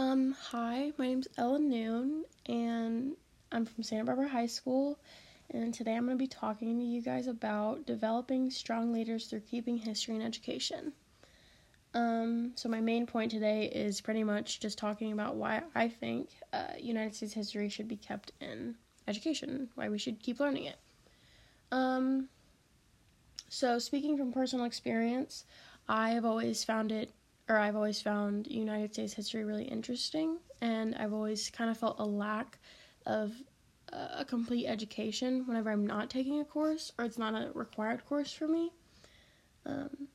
Um, hi, my name's Ellen Noon, and I'm from Santa Barbara High School. And today I'm going to be talking to you guys about developing strong leaders through keeping history in education. Um, so my main point today is pretty much just talking about why I think uh, United States history should be kept in education, why we should keep learning it. Um, so speaking from personal experience, I have always found it or I've always found United States history really interesting, and I've always kind of felt a lack of a complete education whenever I'm not taking a course or it's not a required course for me. Um,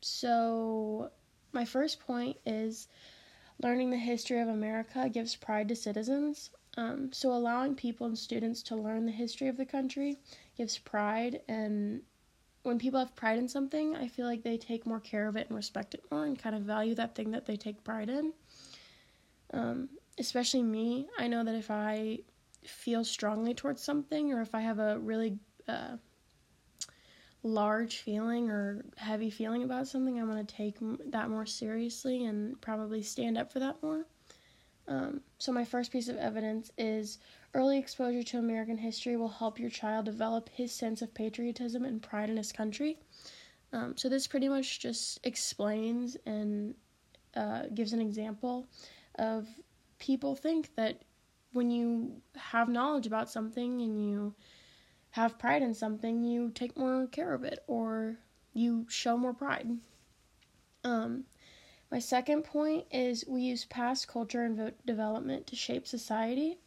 so, my first point is learning the history of America gives pride to citizens. Um, so, allowing people and students to learn the history of the country gives pride and when people have pride in something, I feel like they take more care of it and respect it more and kind of value that thing that they take pride in. Um, especially me, I know that if I feel strongly towards something or if I have a really uh, large feeling or heavy feeling about something, I'm going to take that more seriously and probably stand up for that more. Um, so, my first piece of evidence is early exposure to American history will help your child develop his sense of patriotism and pride in his country. Um, so, this pretty much just explains and uh, gives an example of people think that when you have knowledge about something and you have pride in something, you take more care of it or you show more pride. Um, my second point is we use past culture and development to shape society.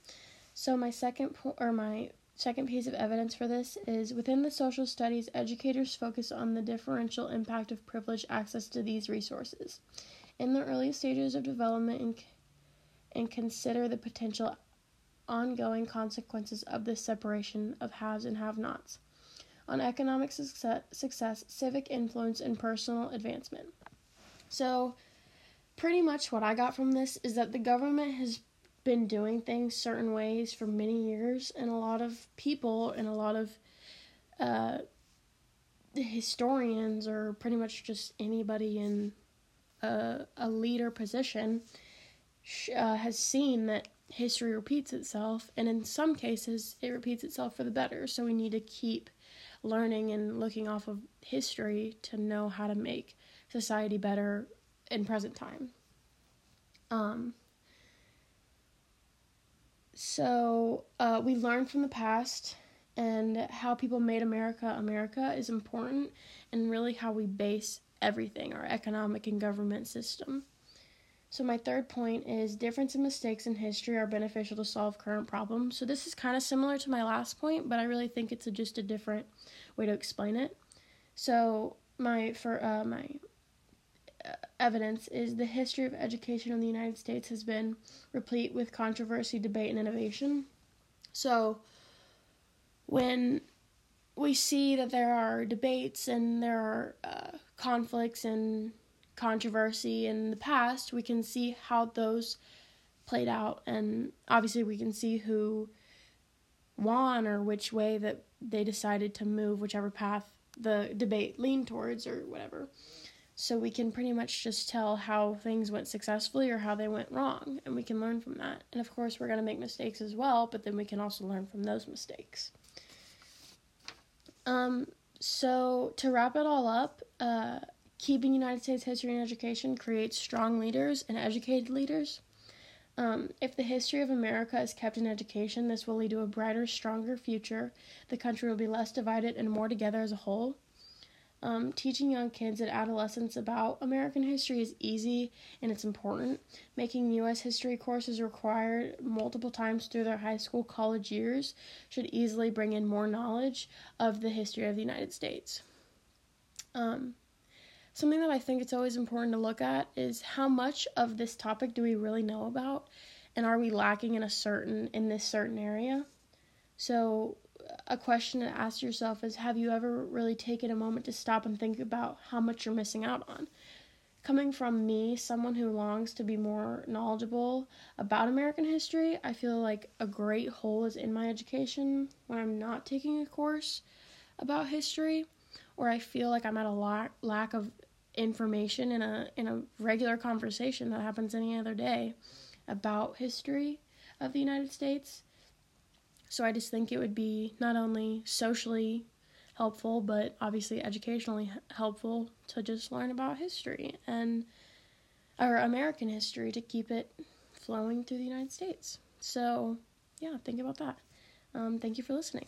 So my second po- or my second piece of evidence for this is within the social studies, educators focus on the differential impact of privileged access to these resources in the early stages of development and, and consider the potential ongoing consequences of this separation of haves and have-nots on economic success, success civic influence, and personal advancement. So, pretty much what I got from this is that the government has been doing things certain ways for many years, and a lot of people and a lot of uh, historians, or pretty much just anybody in a, a leader position, uh, has seen that history repeats itself, and in some cases, it repeats itself for the better. So we need to keep learning and looking off of history to know how to make society better in present time. Um, so uh, we learn from the past and how people made America America is important, and really how we base everything our economic and government system. So, my third point is difference and mistakes in history are beneficial to solve current problems. So, this is kind of similar to my last point, but I really think it's a, just a different way to explain it. So, my for uh, my evidence is the history of education in the United States has been replete with controversy, debate, and innovation. So, when we see that there are debates and there are uh, conflicts and controversy in the past, we can see how those played out, and obviously, we can see who won or which way that they decided to move, whichever path the debate leaned towards, or whatever so we can pretty much just tell how things went successfully or how they went wrong and we can learn from that and of course we're going to make mistakes as well but then we can also learn from those mistakes um so to wrap it all up uh keeping united states history and education creates strong leaders and educated leaders um, if the history of America is kept in education, this will lead to a brighter, stronger future. The country will be less divided and more together as a whole. Um, teaching young kids and adolescents about American history is easy and it's important. Making U.S. history courses required multiple times through their high school college years should easily bring in more knowledge of the history of the United States. Um, something that I think it's always important to look at is how much of this topic do we really know about, and are we lacking in a certain in this certain area? So a question to ask yourself is have you ever really taken a moment to stop and think about how much you're missing out on? Coming from me, someone who longs to be more knowledgeable about American history, I feel like a great hole is in my education when I'm not taking a course about history, or I feel like I'm at a lack, lack of information in a in a regular conversation that happens any other day about history of the United States. So I just think it would be not only socially helpful, but obviously educationally helpful to just learn about history and our American history to keep it flowing through the United States. So, yeah, think about that. Um, thank you for listening.